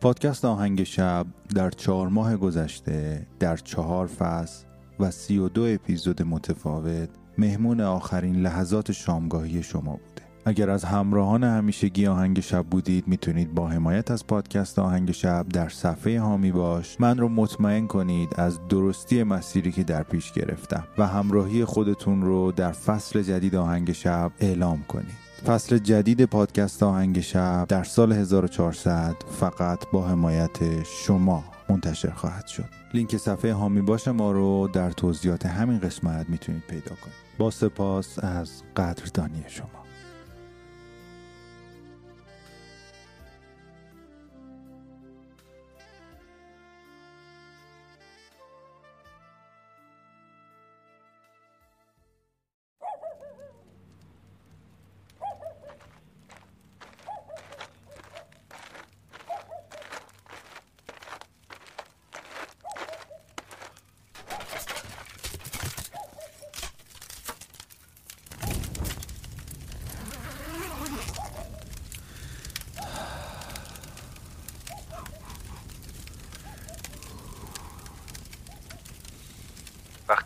پادکست آهنگ شب در چهار ماه گذشته در چهار فصل و سی و دو اپیزود متفاوت مهمون آخرین لحظات شامگاهی شما بوده. اگر از همراهان همیشگی آهنگ شب بودید می‌تونید با حمایت از پادکست آهنگ شب در صفحه هامی باش. من رو مطمئن کنید از درستی مسیری که در پیش گرفتم و همراهی خودتون رو در فصل جدید آهنگ شب اعلام کنید. فصل جدید پادکست آهنگ شب در سال 1400 فقط با حمایت شما منتشر خواهد شد. لینک صفحه هامی باش ما رو در توضیحات همین قسمت می‌تونید پیدا کنید. با سپاس از قدردانی شما.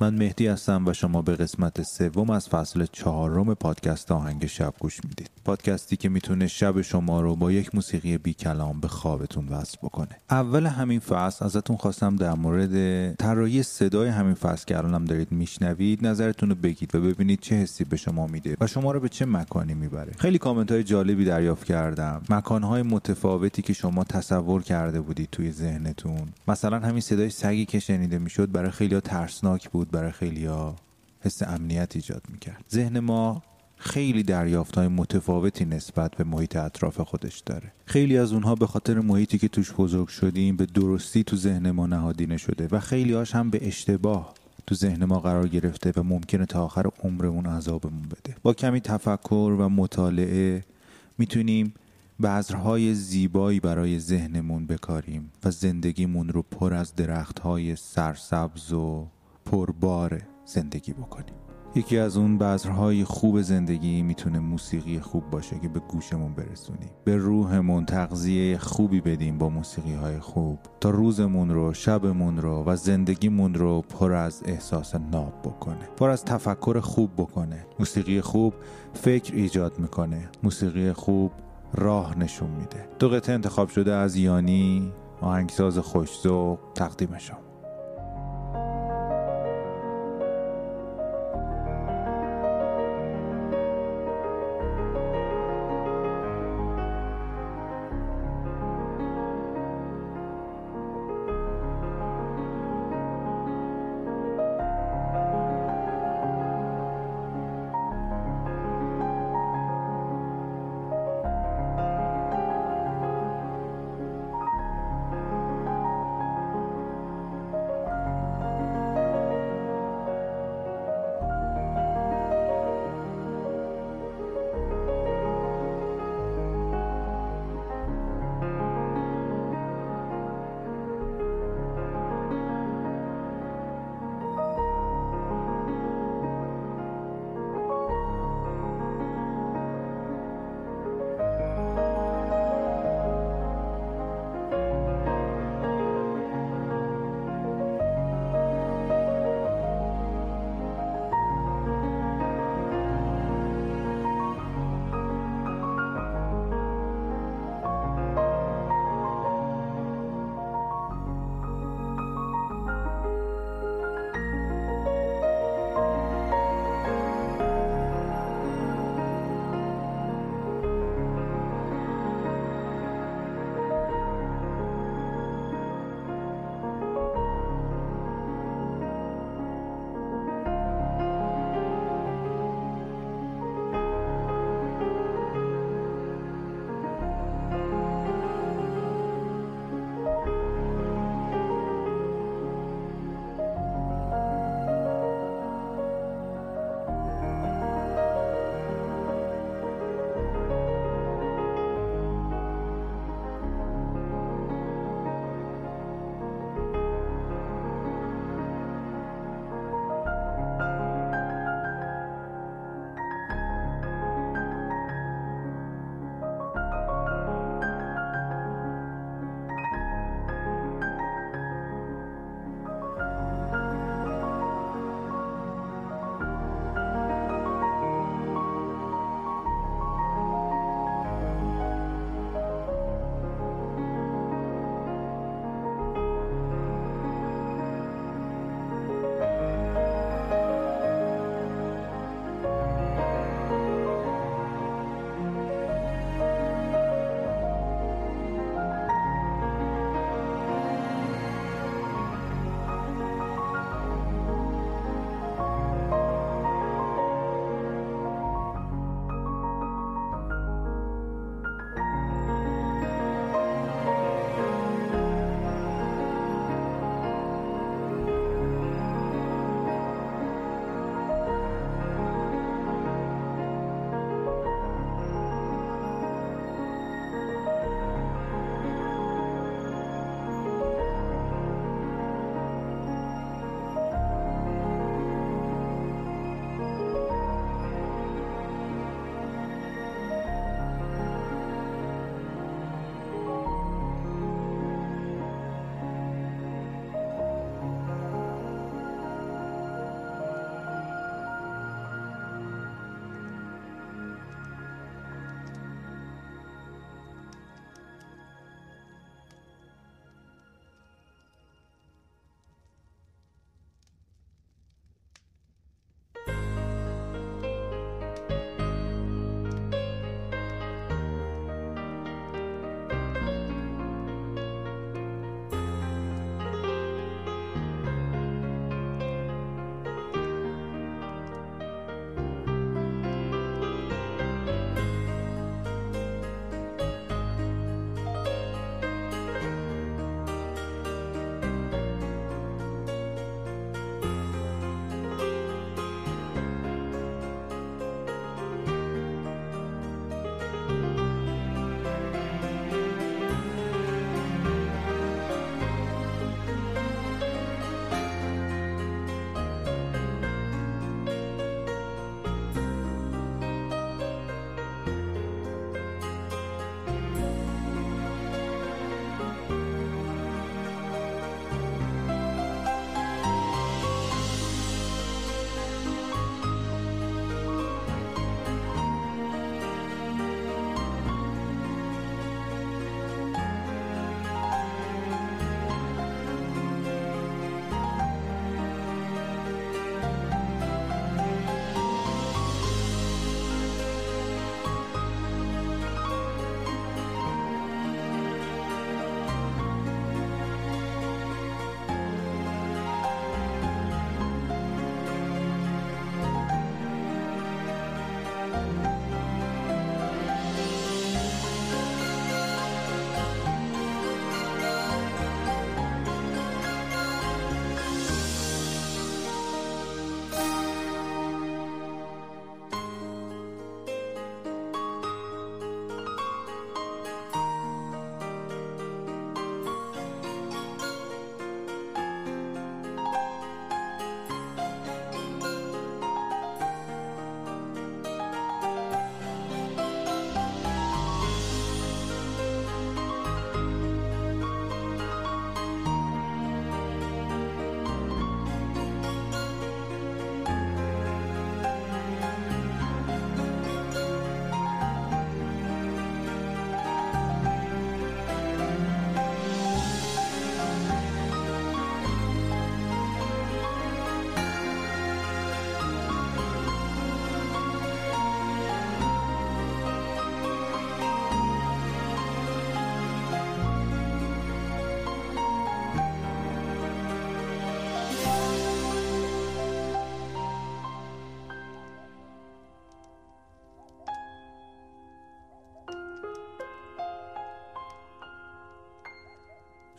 من مهدی هستم و شما به قسمت سوم از فصل چهارم پادکست آهنگ شب گوش می‌دید. پادکستی که می‌تونه شب شما رو با یک موسیقی بی کلام به خوابتون وصل بکنه. اول همین فصل ازتون خواستم در مورد طراحی صدای همین فصل که الانم دارید میشنوید نظرتون رو بگید و ببینید چه حسی به شما میده و شما رو به چه مکانی می‌بره. خیلی کامنت های جالبی دریافت کردم. مکانهای متفاوتی که شما تصور کرده بودید توی ذهنتون. مثلا همین صدای سگی که شنیده می‌شد برای خیلی ترسناک بود. برای خیلی حس امنیت ایجاد می‌کرد. ذهن ما خیلی دریافت های متفاوتی نسبت به محیط اطراف خودش داره. خیلی از اونها به خاطر محیطی که توش بزرگ شدیم به درستی تو ذهن ما نهادینه شده و خیلی هاش هم به اشتباه تو ذهن ما قرار گرفته و ممکنه تا آخر عمرمون عذابمون بده. با کمی تفکر و مطالعه می‌تونیم بذرهای زیبایی برای ذهنمون بکاریم و زندگیمون رو پر از درختهای سرسبز و پربار زندگی بکنیم. یکی از اون بذرهای خوب زندگی می‌تونه موسیقی خوب باشه که به گوشمون برسونیم. به روحمون تغذیه خوبی بدیم با موسیقی های خوب تا روزمون رو شبمون رو و زندگیمون رو پر از احساس ناب بکنه. پر از تفکر خوب بکنه. موسیقی خوب فکر ایجاد می‌کنه. موسیقی خوب راه نشون میده. دو قطعه انتخاب شده از یانی آهنگساز خوشذوق تقدیمشون.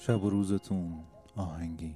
شب و روزتون آهنگین.